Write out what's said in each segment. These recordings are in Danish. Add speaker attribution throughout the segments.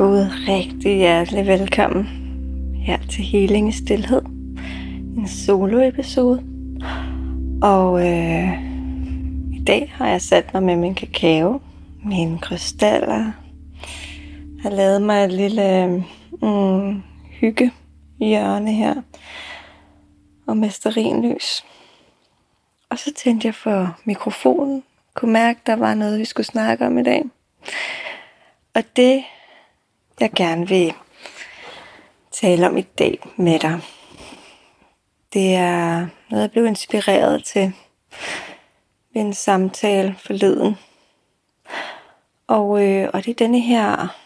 Speaker 1: God rigtig hjertelig velkommen her til Healing i Stilhed. En solo-episode. Og øh, i dag har jeg sat mig med min kakao, mine krystaller. Jeg har lavet mig et lille øh, mm, hygge hjørne her. Og mesterinlys. Og så tændte jeg for mikrofonen. Kunne mærke, der var noget, vi skulle snakke om i dag. Og det jeg gerne vil tale om i dag med dig. Det er noget, jeg blev inspireret til ved en samtale forleden. Og, øh, og det er denne her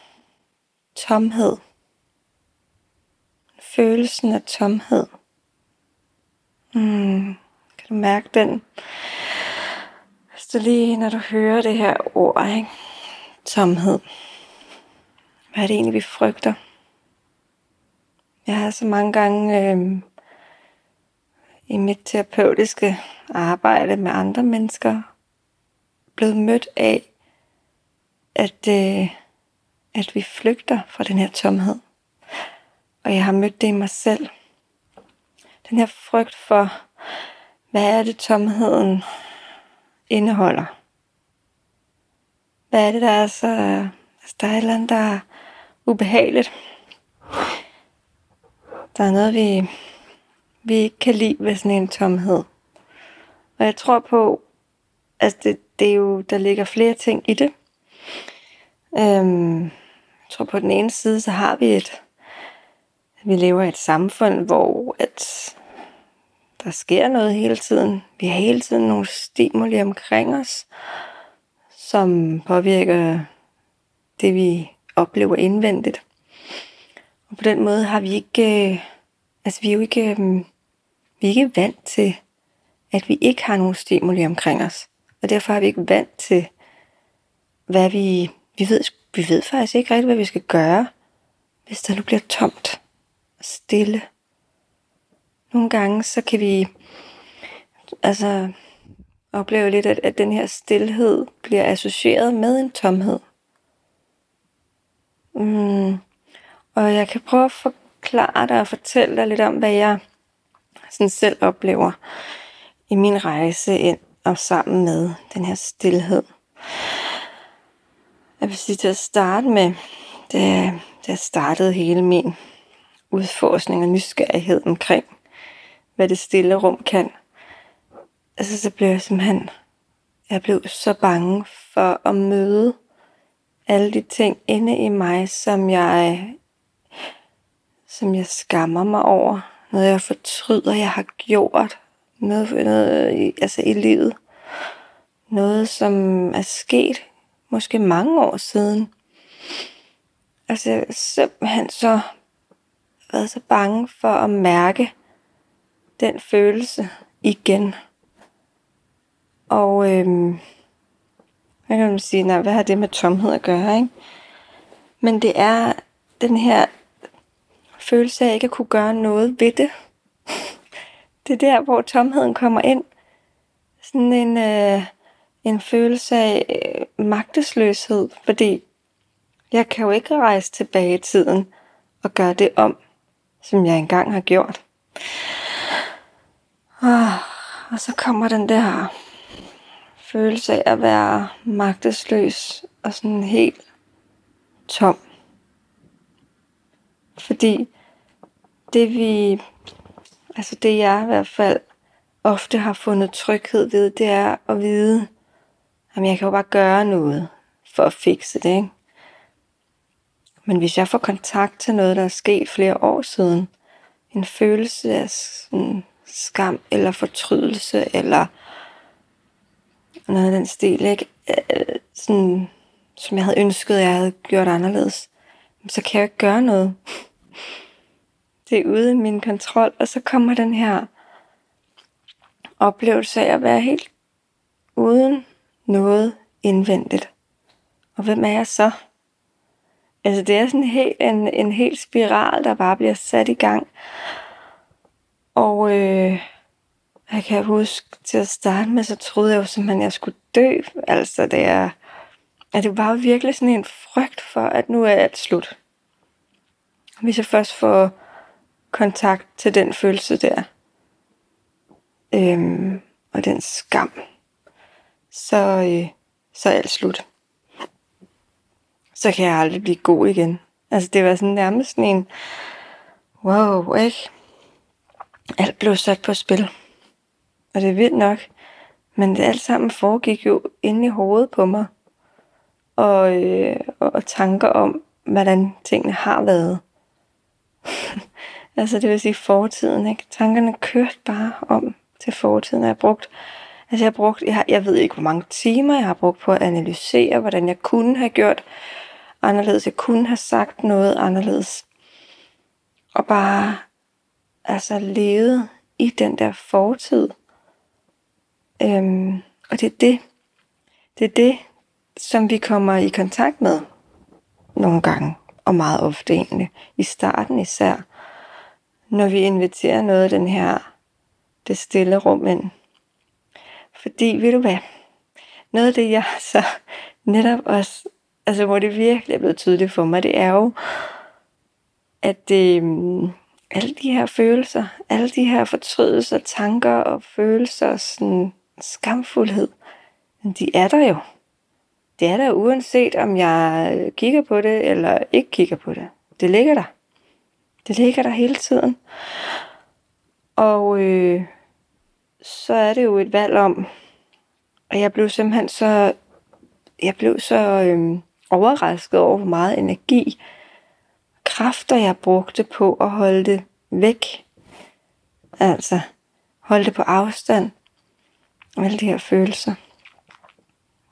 Speaker 1: tomhed. Følelsen af tomhed. Mm, kan du mærke den? Så lige, når du hører det her ord, ikke? Tomhed. Hvad er det egentlig, vi frygter? Jeg har så mange gange øh, i mit terapeutiske arbejde med andre mennesker blevet mødt af, at, øh, at vi flygter fra den her tomhed. Og jeg har mødt det i mig selv. Den her frygt for, hvad er det tomheden indeholder? Hvad er det, der er så... Altså, der er et eller andet, der ubehageligt. Der er noget, vi, vi ikke kan lide ved sådan en tomhed. Og jeg tror på, at det, det er jo, der ligger flere ting i det. Øhm, jeg tror på den ene side, så har vi et, vi lever i et samfund, hvor at der sker noget hele tiden. Vi har hele tiden nogle stimuli omkring os, som påvirker det, vi oplever indvendigt. Og på den måde har vi ikke, øh, altså vi er jo ikke, øh, vi er ikke vant til, at vi ikke har nogen stimuli omkring os. Og derfor har vi ikke vant til, hvad vi, vi ved, vi ved faktisk ikke rigtigt, hvad vi skal gøre, hvis der nu bliver tomt og stille. Nogle gange, så kan vi altså opleve lidt, at, at den her stillhed bliver associeret med en tomhed. Mm. Og jeg kan prøve at forklare dig og fortælle dig lidt om, hvad jeg sådan selv oplever i min rejse ind og sammen med den her stillhed. Jeg vil sige til at starte med, da, da jeg startede hele min udforskning og nysgerrighed omkring, hvad det stille rum kan. Altså så blev jeg simpelthen, jeg blev så bange for at møde alle de ting inde i mig, som jeg, som jeg skammer mig over. Noget jeg fortryder, jeg har gjort. Noget, noget altså i livet. Noget, som er sket måske mange år siden. Altså jeg simpelthen så været så bange for at mærke den følelse igen. Og øhm, jeg kan man sige, nej, hvad har det med tomhed at gøre, ikke? Men det er den her følelse af ikke at kunne gøre noget ved det. Det er der, hvor tomheden kommer ind. Sådan en, øh, en følelse af øh, magtesløshed, fordi jeg kan jo ikke rejse tilbage i tiden og gøre det om, som jeg engang har gjort. Og, og så kommer den der følelse af at være magtesløs og sådan helt tom. Fordi det vi, altså det jeg i hvert fald ofte har fundet tryghed ved, det er at vide, at jeg kan jo bare gøre noget for at fikse det. Ikke? Men hvis jeg får kontakt til noget, der er sket flere år siden, en følelse af sådan skam eller fortrydelse eller noget af den stil, ikke? Øh, sådan, som jeg havde ønsket, jeg havde gjort anderledes, så kan jeg ikke gøre noget. Det er ude i min kontrol, og så kommer den her oplevelse af at være helt uden noget indvendigt. Og hvem er jeg så? Altså det er sådan helt, en, en helt spiral, der bare bliver sat i gang. Og øh, jeg kan huske til at starte med, så troede jeg jo simpelthen, at jeg skulle dø. Altså, det er, at det var virkelig sådan en frygt for, at nu er alt slut. Hvis jeg først får kontakt til den følelse der, øhm, og den skam, så, øh, så er alt slut. Så kan jeg aldrig blive god igen. Altså det var sådan nærmest sådan en, wow, ikke? Alt blev sat på spil. Og det er vildt nok. Men det alt sammen foregik jo inde i hovedet på mig. Og, øh, og tanker om, hvordan tingene har været. altså det vil sige fortiden, ikke? Tankerne kørte bare om til fortiden. Jeg brugt, altså jeg har brugt, jeg, har, jeg ved ikke hvor mange timer jeg har brugt på at analysere, hvordan jeg kunne have gjort anderledes. Jeg kunne have sagt noget anderledes. Og bare altså levet i den der fortid. Øhm, og det er det, det er det, som vi kommer i kontakt med nogle gange, og meget ofte egentlig, i starten især, når vi inviterer noget af den her, det stille rum ind. Fordi, ved du hvad, noget af det, jeg så netop også, altså hvor det virkelig er blevet tydeligt for mig, det er jo, at det, alle de her følelser, alle de her fortrydelser, tanker og følelser, sådan skamfuldhed, Men de er der jo. Det er der uanset om jeg øh, kigger på det eller ikke kigger på det. Det ligger der. Det ligger der hele tiden. Og øh, så er det jo et valg om, og jeg blev simpelthen så, jeg blev så øh, overrasket over, hvor meget energi, kræfter jeg brugte på at holde det væk. Altså, holde det på afstand. Alle de her følelser.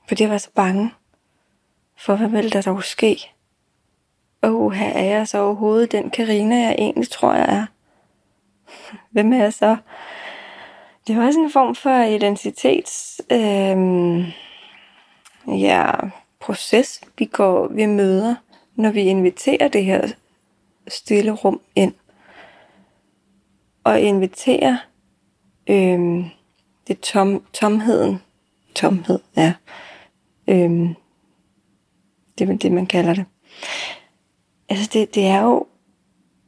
Speaker 1: Fordi jeg var så bange for, hvad ville der dog ske? Åh, her er jeg så overhovedet den Karina jeg egentlig tror, jeg er. Hvem er jeg så? Det var også en form for identitets... Øh, ja, proces, vi går, vi møder, når vi inviterer det her stille rum ind. Og inviterer øh, det tom, tomheden, tomhed, ja, Øhm, det er det, man kalder det. Altså det, det er jo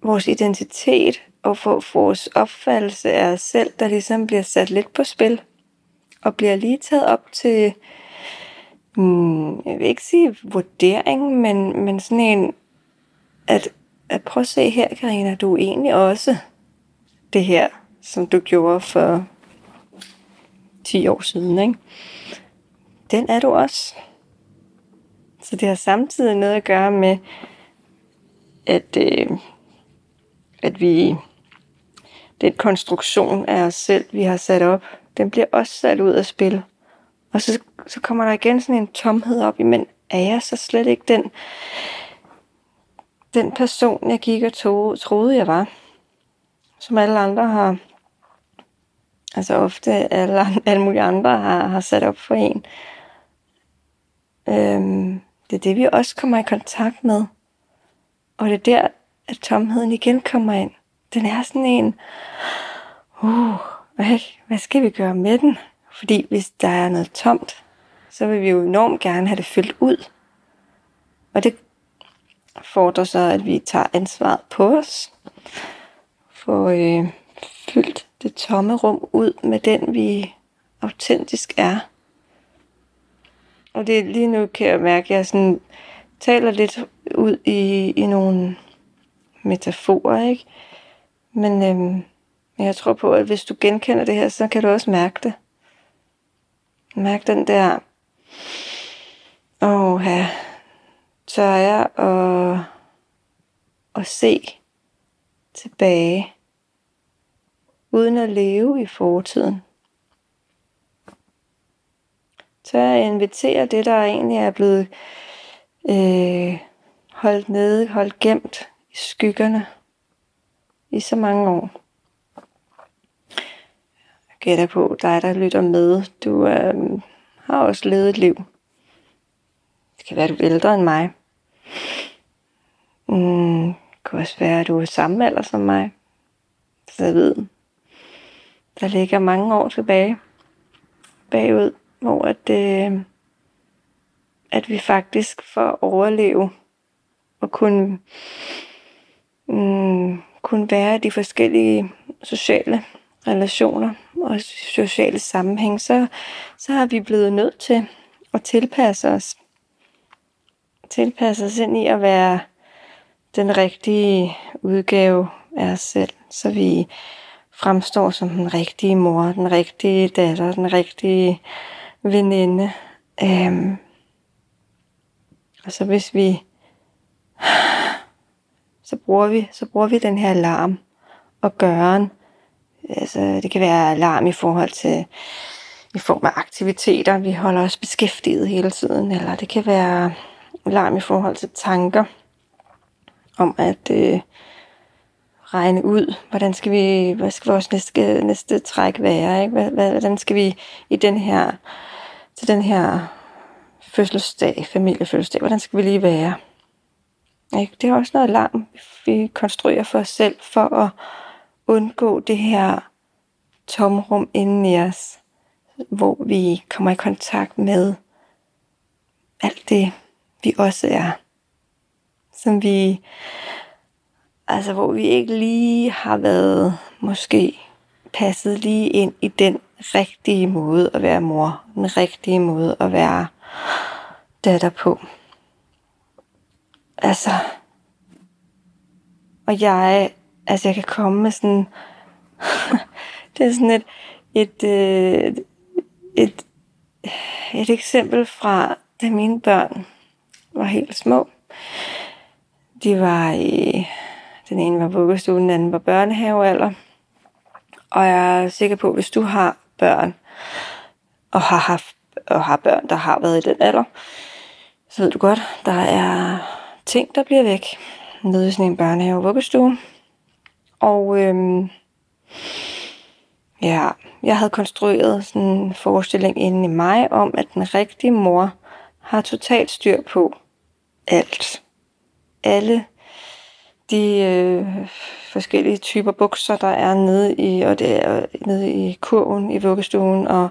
Speaker 1: vores identitet og for, vores opfattelse af os selv, der ligesom bliver sat lidt på spil, og bliver lige taget op til, hmm, jeg vil ikke sige vurdering, men, men sådan en, at, at prøve at se her, Karina, du er egentlig også det her, som du gjorde for 10 år siden, ikke? Den er du også. Så det har samtidig noget at gøre med, at, øh, at vi den konstruktion af os selv, vi har sat op, den bliver også sat ud af spil. Og så, så kommer der igen sådan en tomhed op, men er jeg så slet ikke den, den person, jeg gik og tog, troede, jeg var? Som alle andre har, altså ofte alle, alle mulige andre har, har sat op for en. Øhm, det er det, vi også kommer i kontakt med. Og det er der, at tomheden igen kommer ind. Den er sådan en, uh, hvad, hvad skal vi gøre med den? Fordi hvis der er noget tomt, så vil vi jo enormt gerne have det fyldt ud. Og det fordrer så, at vi tager ansvaret på os. For øh, fyldt det tomme rum ud med den, vi autentisk er. Og det lige nu kan jeg mærke, at jeg sådan taler lidt ud i, i nogle metaforer, ikke? Men øhm, jeg tror på, at hvis du genkender det her, så kan du også mærke det. Mærk den der, åh ja, tør jeg at, at se tilbage, uden at leve i fortiden. Så jeg invitere det, der egentlig er blevet øh, holdt nede, holdt gemt i skyggerne i så mange år. Jeg gætter på dig, der lytter med. Du øh, har også levet et liv. Det kan være, du er ældre end mig. Mm, det kan også være, at du er samme alder som mig. Så jeg ved, der ligger mange år tilbage bagud hvor at, øh, at vi faktisk for at overleve og kunne mm, kunne være i de forskellige sociale relationer og sociale sammenhæng, så, så har vi blevet nødt til at tilpasse os. Tilpasse os ind i at være den rigtige udgave af os selv, så vi fremstår som den rigtige mor, den rigtige datter, den rigtige veninde. Øhm, og så hvis vi så bruger vi, så bruger vi den her alarm og gøren. Altså, det kan være alarm i forhold til i form af aktiviteter, vi holder os beskæftiget hele tiden, eller det kan være alarm i forhold til tanker om at øh, regne ud, hvordan skal vi, hvad skal vores næste, næste træk være, ikke? Hvordan skal vi i den her, til den her fødselsdag, familiefødselsdag, hvordan skal vi lige være? Ikke? Det er også noget larm, vi konstruerer for os selv, for at undgå det her tomrum inden i os, hvor vi kommer i kontakt med alt det, vi også er. Som vi, altså hvor vi ikke lige har været måske passet lige ind i den rigtige måde at være mor, den rigtige måde at være datter på. Altså, og jeg, altså jeg kan komme med sådan, det er sådan et, et, et, et, et eksempel fra, da mine børn var helt små. De var i, den ene var vuggestue, den anden var børnehavealder. Og jeg er sikker på, at hvis du har børn, og har haft og har børn, der har været i den alder, så ved du godt, der er ting, der bliver væk nede i sådan en børnehave vuggestue. Og øhm, ja, jeg havde konstrueret sådan en forestilling inde i mig om, at den rigtige mor har totalt styr på alt. Alle de øh, forskellige typer bukser, der er nede i, og det er nede i kurven i vuggestuen, og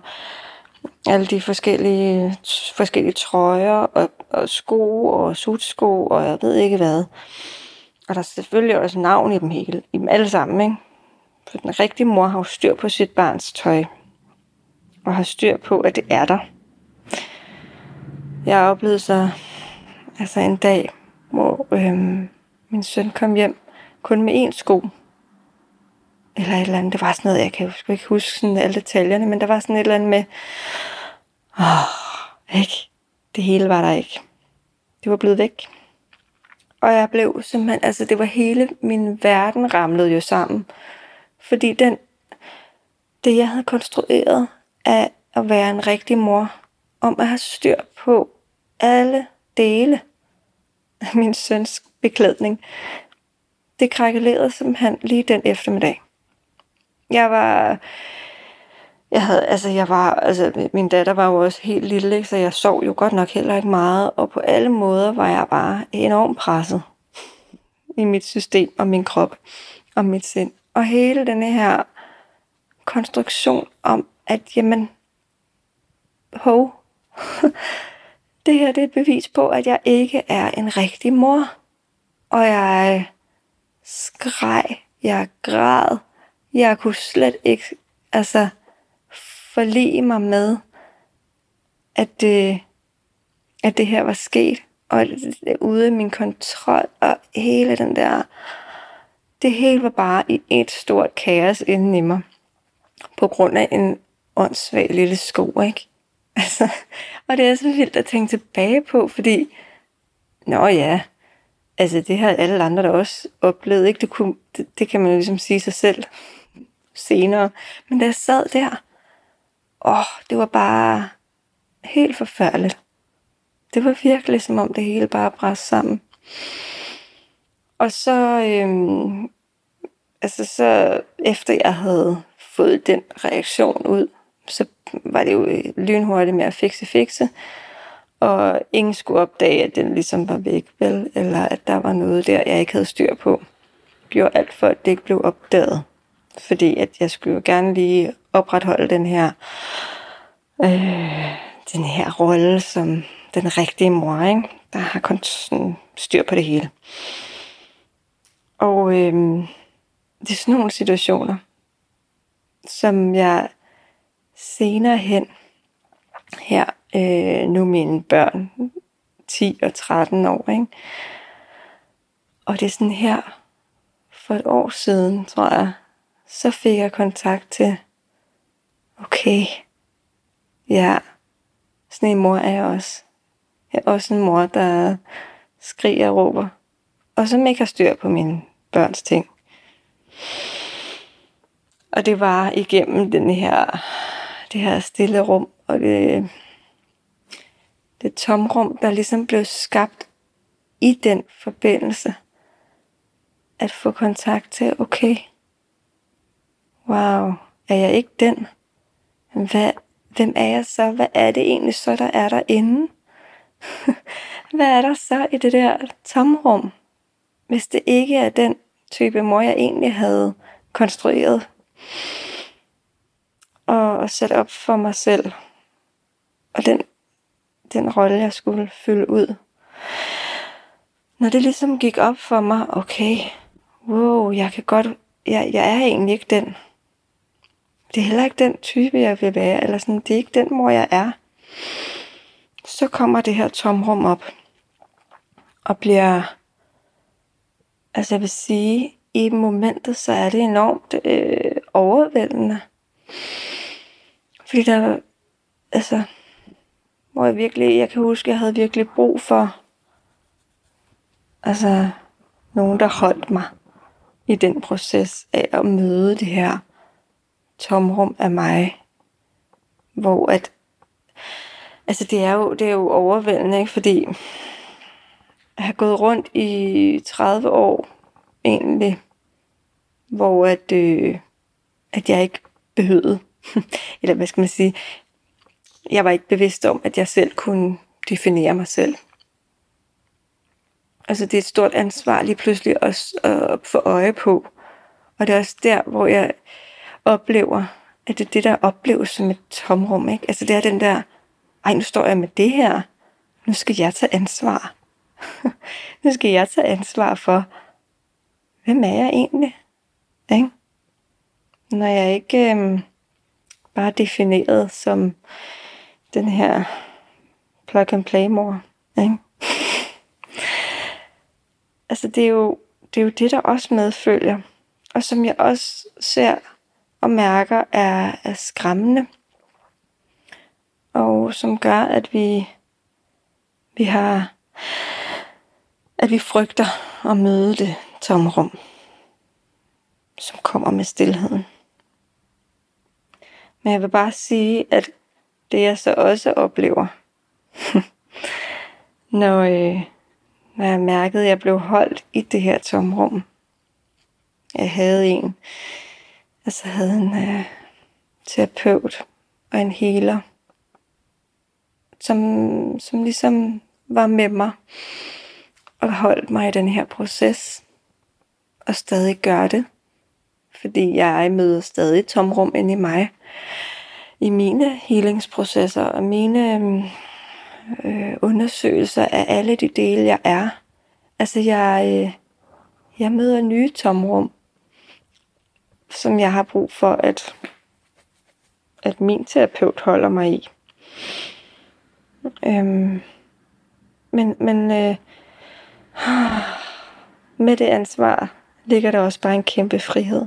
Speaker 1: alle de forskellige, forskellige trøjer og, og sko og sutsko og jeg ved ikke hvad. Og der er selvfølgelig også navn i dem hele, i dem alle sammen, ikke? For den rigtige mor har jo styr på sit barns tøj. Og har styr på, at det er der. Jeg oplevede så altså en dag, hvor øhm, min søn kom hjem kun med én sko. Eller et eller andet. Det var sådan noget, jeg kan jo ikke huske sådan alle detaljerne, men der var sådan et eller andet med, åh, ikke? Det hele var der ikke. Det var blevet væk. Og jeg blev simpelthen, altså det var hele min verden ramlede jo sammen. Fordi den, det jeg havde konstrueret af at være en rigtig mor, om at have styr på alle dele af min søns beklædning, det krakkelerede simpelthen lige den eftermiddag. Jeg var, jeg havde, altså jeg var, altså min datter var jo også helt lille, ikke? så jeg sov jo godt nok heller ikke meget, og på alle måder var jeg bare enormt presset i mit system og min krop og mit sind. Og hele den her konstruktion om, at jamen, hov, det her det er et bevis på, at jeg ikke er en rigtig mor. Og jeg skreg, jeg græd, jeg kunne slet ikke, altså, forlige mig med, at det, at det her var sket, og det ude af min kontrol, og hele den der, det hele var bare i et stort kaos inden i mig, på grund af en åndssvag lille sko, ikke? Altså, og det er så vildt at tænke tilbage på, fordi, nå ja, altså det har alle andre der også oplevet, ikke? Det, kunne, det, det kan man jo ligesom sige sig selv senere. Men da jeg sad der, åh, det var bare helt forfærdeligt. Det var virkelig som om det hele bare brændte sammen. Og så, øhm, altså så efter jeg havde fået den reaktion ud, så var det jo øh, lynhurtigt med at fikse fikse. Og ingen skulle opdage, at den ligesom var væk, vel? Eller at der var noget der, jeg ikke havde styr på. Jeg gjorde alt for, at det ikke blev opdaget. Fordi at jeg skulle jo gerne lige opretholde den her, øh, den her rolle som den rigtige mor, ikke? der har kun sådan styr på det hele. Og øh, det er sådan nogle situationer, som jeg senere hen, her øh, nu mine børn, 10 og 13 år, ikke? og det er sådan her, for et år siden, tror jeg, så fik jeg kontakt til, okay, ja, sådan en mor er jeg også. Jeg er også en mor, der skriger og råber, og som ikke har styr på mine børns ting. Og det var igennem den her, det her stille rum, og det, det tomrum, der ligesom blev skabt i den forbindelse. At få kontakt til, okay, wow, er jeg ikke den? Hvad, hvem er jeg så? Hvad er det egentlig så, der er derinde? Hvad er der så i det der tomrum, hvis det ikke er den type mor, jeg egentlig havde konstrueret og, og op for mig selv. Og den, den rolle, jeg skulle fylde ud. Når det ligesom gik op for mig, okay, wow, jeg kan godt, jeg, jeg er egentlig ikke den. Det er heller ikke den type, jeg vil være, eller sådan, det er ikke den mor, jeg er. Så kommer det her tomrum op, og bliver, altså jeg vil sige, i momentet, så er det enormt øh, overvældende. Fordi der, altså, hvor jeg virkelig, jeg kan huske, jeg havde virkelig brug for, altså, nogen, der holdt mig i den proces af at møde det her tomrum af mig, hvor at, altså det er jo, det er jo overvældende, ikke? fordi jeg har gået rundt i 30 år egentlig, hvor at, øh, at jeg ikke behøvede, eller hvad skal man sige, jeg var ikke bevidst om, at jeg selv kunne definere mig selv. Altså det er et stort ansvar lige pludselig også at få øje på. Og det er også der, hvor jeg oplever, at det er det, der opleves som et tomrum. Ikke? Altså det er den der, ej nu står jeg med det her, nu skal jeg tage ansvar. nu skal jeg tage ansvar for, hvem er jeg egentlig? Ikke? Når jeg ikke øhm, bare er defineret som den her plug and play mor. Ikke? altså det er, jo, det er jo det, der også medfølger. Og som jeg også ser og mærker er, er skræmmende. Og som gør, at vi, vi har, at vi frygter at møde det tomrum, som kommer med stillheden. Men jeg vil bare sige, at det jeg så også oplever, når, øh, når jeg mærkede, at jeg blev holdt i det her tomrum. Jeg havde en, altså havde en øh, terapeut og en healer, som, som ligesom var med mig og holdt mig i den her proces og stadig gør det. Fordi jeg møder stadig tomrum ind i mig. I mine healingsprocesser og mine øhm, øh, undersøgelser af alle de dele, jeg er. Altså jeg, øh, jeg møder nye tomrum, som jeg har brug for, at, at min terapeut holder mig i. Øhm, men men øh, med det ansvar ligger der også bare en kæmpe frihed.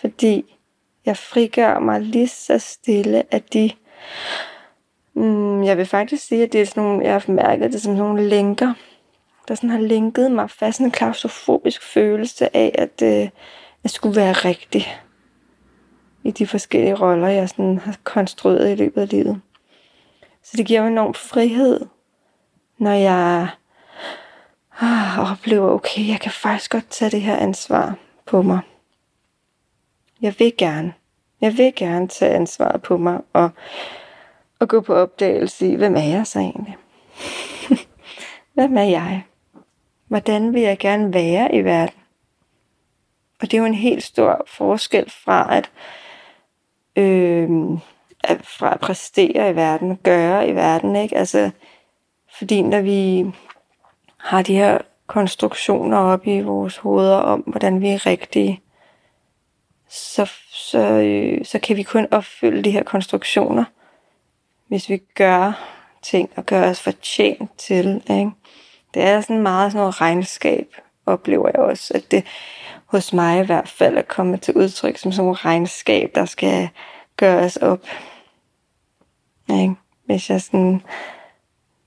Speaker 1: Fordi jeg frigør mig lige så stille af de... Mm, jeg vil faktisk sige, at det er sådan nogle, jeg har mærket det som nogle lænker, der sådan har linket mig fast. Sådan en klaustrofobisk følelse af, at øh, jeg skulle være rigtig i de forskellige roller, jeg sådan har konstrueret i løbet af livet. Så det giver mig enorm frihed, når jeg ah, oplever, okay, jeg kan faktisk godt tage det her ansvar på mig. Jeg vil gerne. Jeg vil gerne tage ansvaret på mig og, og gå på opdagelse i, hvem er jeg så egentlig? hvem er jeg? Hvordan vil jeg gerne være i verden? Og det er jo en helt stor forskel fra at, øh, at, fra at præstere i verden, gøre i verden, ikke? Altså, fordi når vi har de her konstruktioner op i vores hoveder om, hvordan vi er rigtige, så, så, øh, så kan vi kun opfylde de her konstruktioner, hvis vi gør ting og gør os fortjent til. Ikke? Det er sådan meget sådan noget regnskab, oplever jeg også, at det hos mig i hvert fald er kommet til udtryk som sådan noget regnskab, der skal gøres op. Ikke? Hvis jeg sådan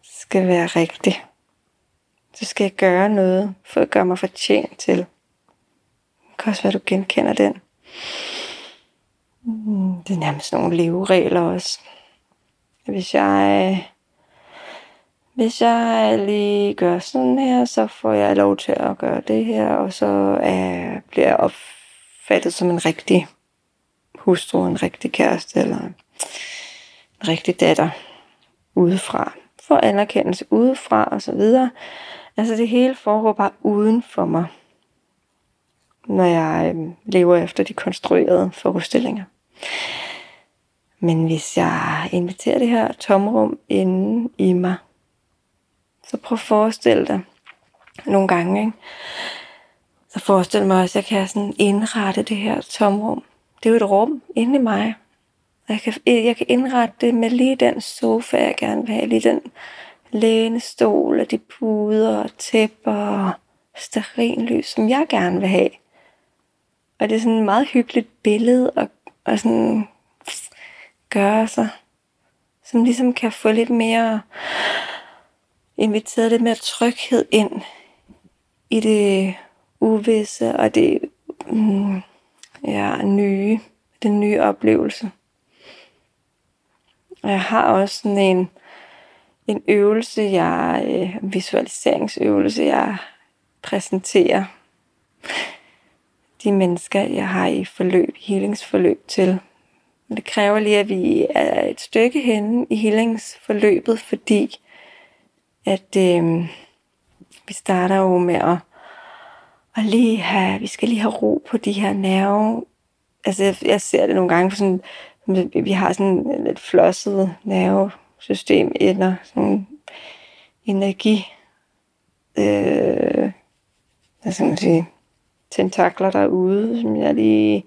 Speaker 1: skal være rigtig, så skal jeg gøre noget for at gøre mig fortjent til. Det kan også være, du genkender den. Mm, det er nærmest nogle leveregler også. Hvis jeg øh, hvis jeg lige gør sådan her, så får jeg lov til at gøre det her, og så øh, bliver jeg opfattet som en rigtig hustru, en rigtig kæreste, eller en rigtig datter udefra. For anerkendelse udefra, og så videre. Altså det hele foregår bare uden for mig, når jeg øhm, lever efter de konstruerede forestillinger. Men hvis jeg inviterer det her tomrum inde i mig, så prøv at forestille dig nogle gange, ikke? Så forestil mig også, at jeg kan sådan indrette det her tomrum. Det er jo et rum inde i mig. Jeg kan, øh, jeg kan indrette det med lige den sofa, jeg gerne vil have. Lige den lænestol og de puder og tæpper og sterinlys, som jeg gerne vil have. Og det er sådan et meget hyggeligt billede at, at sådan gøre sig, som ligesom kan få lidt mere inviteret lidt mere tryghed ind i det uvisse og det mm, ja, nye, den nye oplevelse. Og jeg har også sådan en, en øvelse, jeg, øh, visualiseringsøvelse, jeg præsenterer de mennesker, jeg har i forløb, healingsforløb til. Men det kræver lige, at vi er et stykke henne i healingsforløbet, fordi at øh, vi starter jo med at, at lige have, vi skal lige have ro på de her nerve. Altså jeg, jeg ser det nogle gange, for sådan, vi har sådan et lidt flosset nervesystem eller sådan energi, øh, hvad skal man sige, tentakler derude, som jeg lige,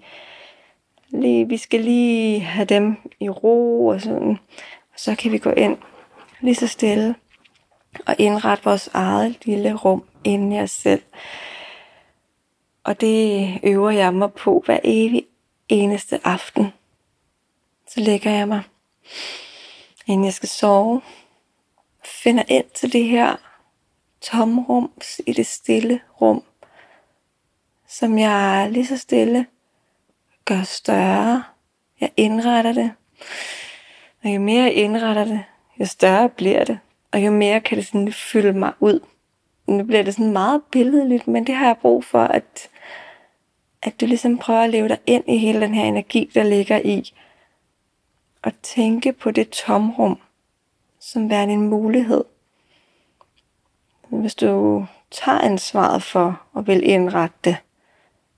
Speaker 1: lige, vi skal lige have dem i ro og sådan, og så kan vi gå ind lige så stille og indrette vores eget lille rum inden i os selv. Og det øver jeg mig på hver evig eneste aften. Så lægger jeg mig, inden jeg skal sove, finder ind til det her tomrum i det stille rum, som jeg lige så stille gør større. Jeg indretter det. Og jo mere jeg indretter det, jo større bliver det. Og jo mere kan det sådan fylde mig ud. Nu bliver det sådan meget billedligt, men det har jeg brug for, at, at du ligesom prøver at leve dig ind i hele den her energi, der ligger i. Og tænke på det tomrum, som værende en mulighed. Hvis du tager ansvaret for at vil indrette det,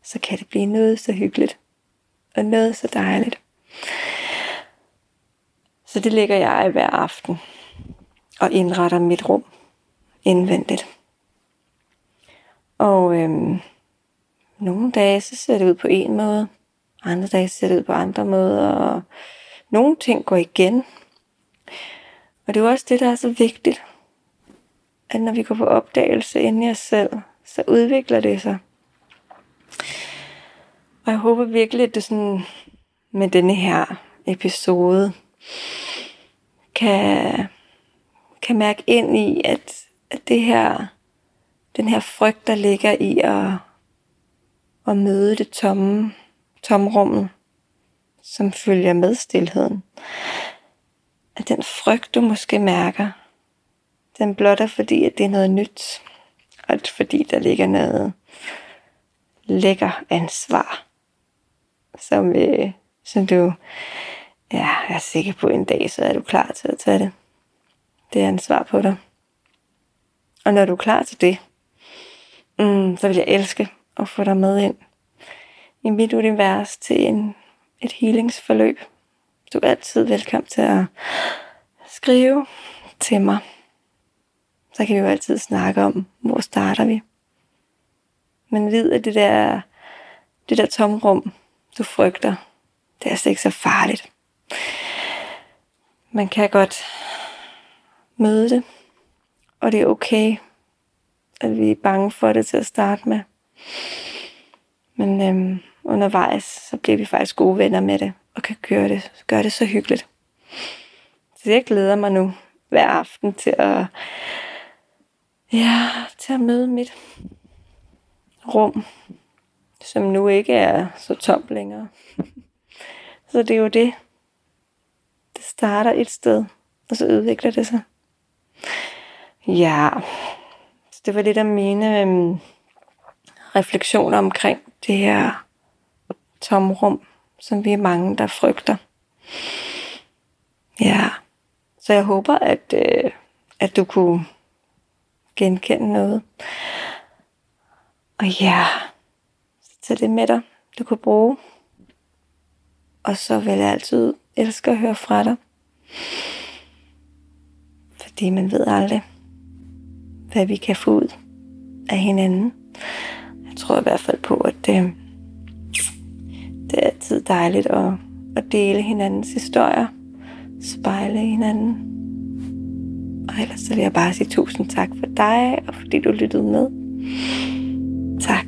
Speaker 1: så kan det blive noget så hyggeligt og noget så dejligt. Så det ligger jeg hver aften og indretter mit rum indvendigt. Og øhm, nogle dage så ser det ud på en måde, andre dage ser det ud på andre måder, og nogle ting går igen. Og det er jo også det, der er så vigtigt, at når vi går på opdagelse inde i os selv, så udvikler det sig. Og jeg håber virkelig, at du sådan med denne her episode kan kan mærke ind i, at, at det her, den her frygt, der ligger i at, at møde det tomme, tomrummet, som følger med stillheden, at den frygt, du måske mærker, den blot er fordi, at det er noget nyt, og at fordi der ligger noget lækker ansvar, som, øh, som du ja, er sikker på en dag, så er du klar til at tage det det er ansvar på dig. Og når du er klar til det, mm, så vil jeg elske at få dig med ind i mit univers til en, et healingsforløb. Du er altid velkommen til at skrive til mig. så kan vi jo altid snakke om, hvor starter vi. Men vid, at det der, det der tomrum, du frygter, det er altså ikke så farligt. Man kan godt møde det, og det er okay, at vi er bange for det til at starte med. Men øhm, undervejs, så bliver vi faktisk gode venner med det, og kan gøre det, gøre det så hyggeligt. Så jeg glæder mig nu hver aften til at, ja, til at møde mit rum, som nu ikke er så tomt længere. så det er jo det. Det starter et sted, og så udvikler det sig. Ja, så det var lidt af mine øhm, refleksioner omkring det her tomrum, som vi er mange, der frygter. Ja, så jeg håber, at, øh, at du kunne genkende noget. Og ja, så tag det med dig, du kunne bruge. Og så vil jeg altid elske at høre fra dig. Fordi man ved aldrig, hvad vi kan få ud af hinanden. Jeg tror i hvert fald på, at det, det er altid dejligt at, at dele hinandens historier, spejle hinanden. Og ellers så vil jeg bare sige tusind tak for dig, og fordi du lyttede med. Zack.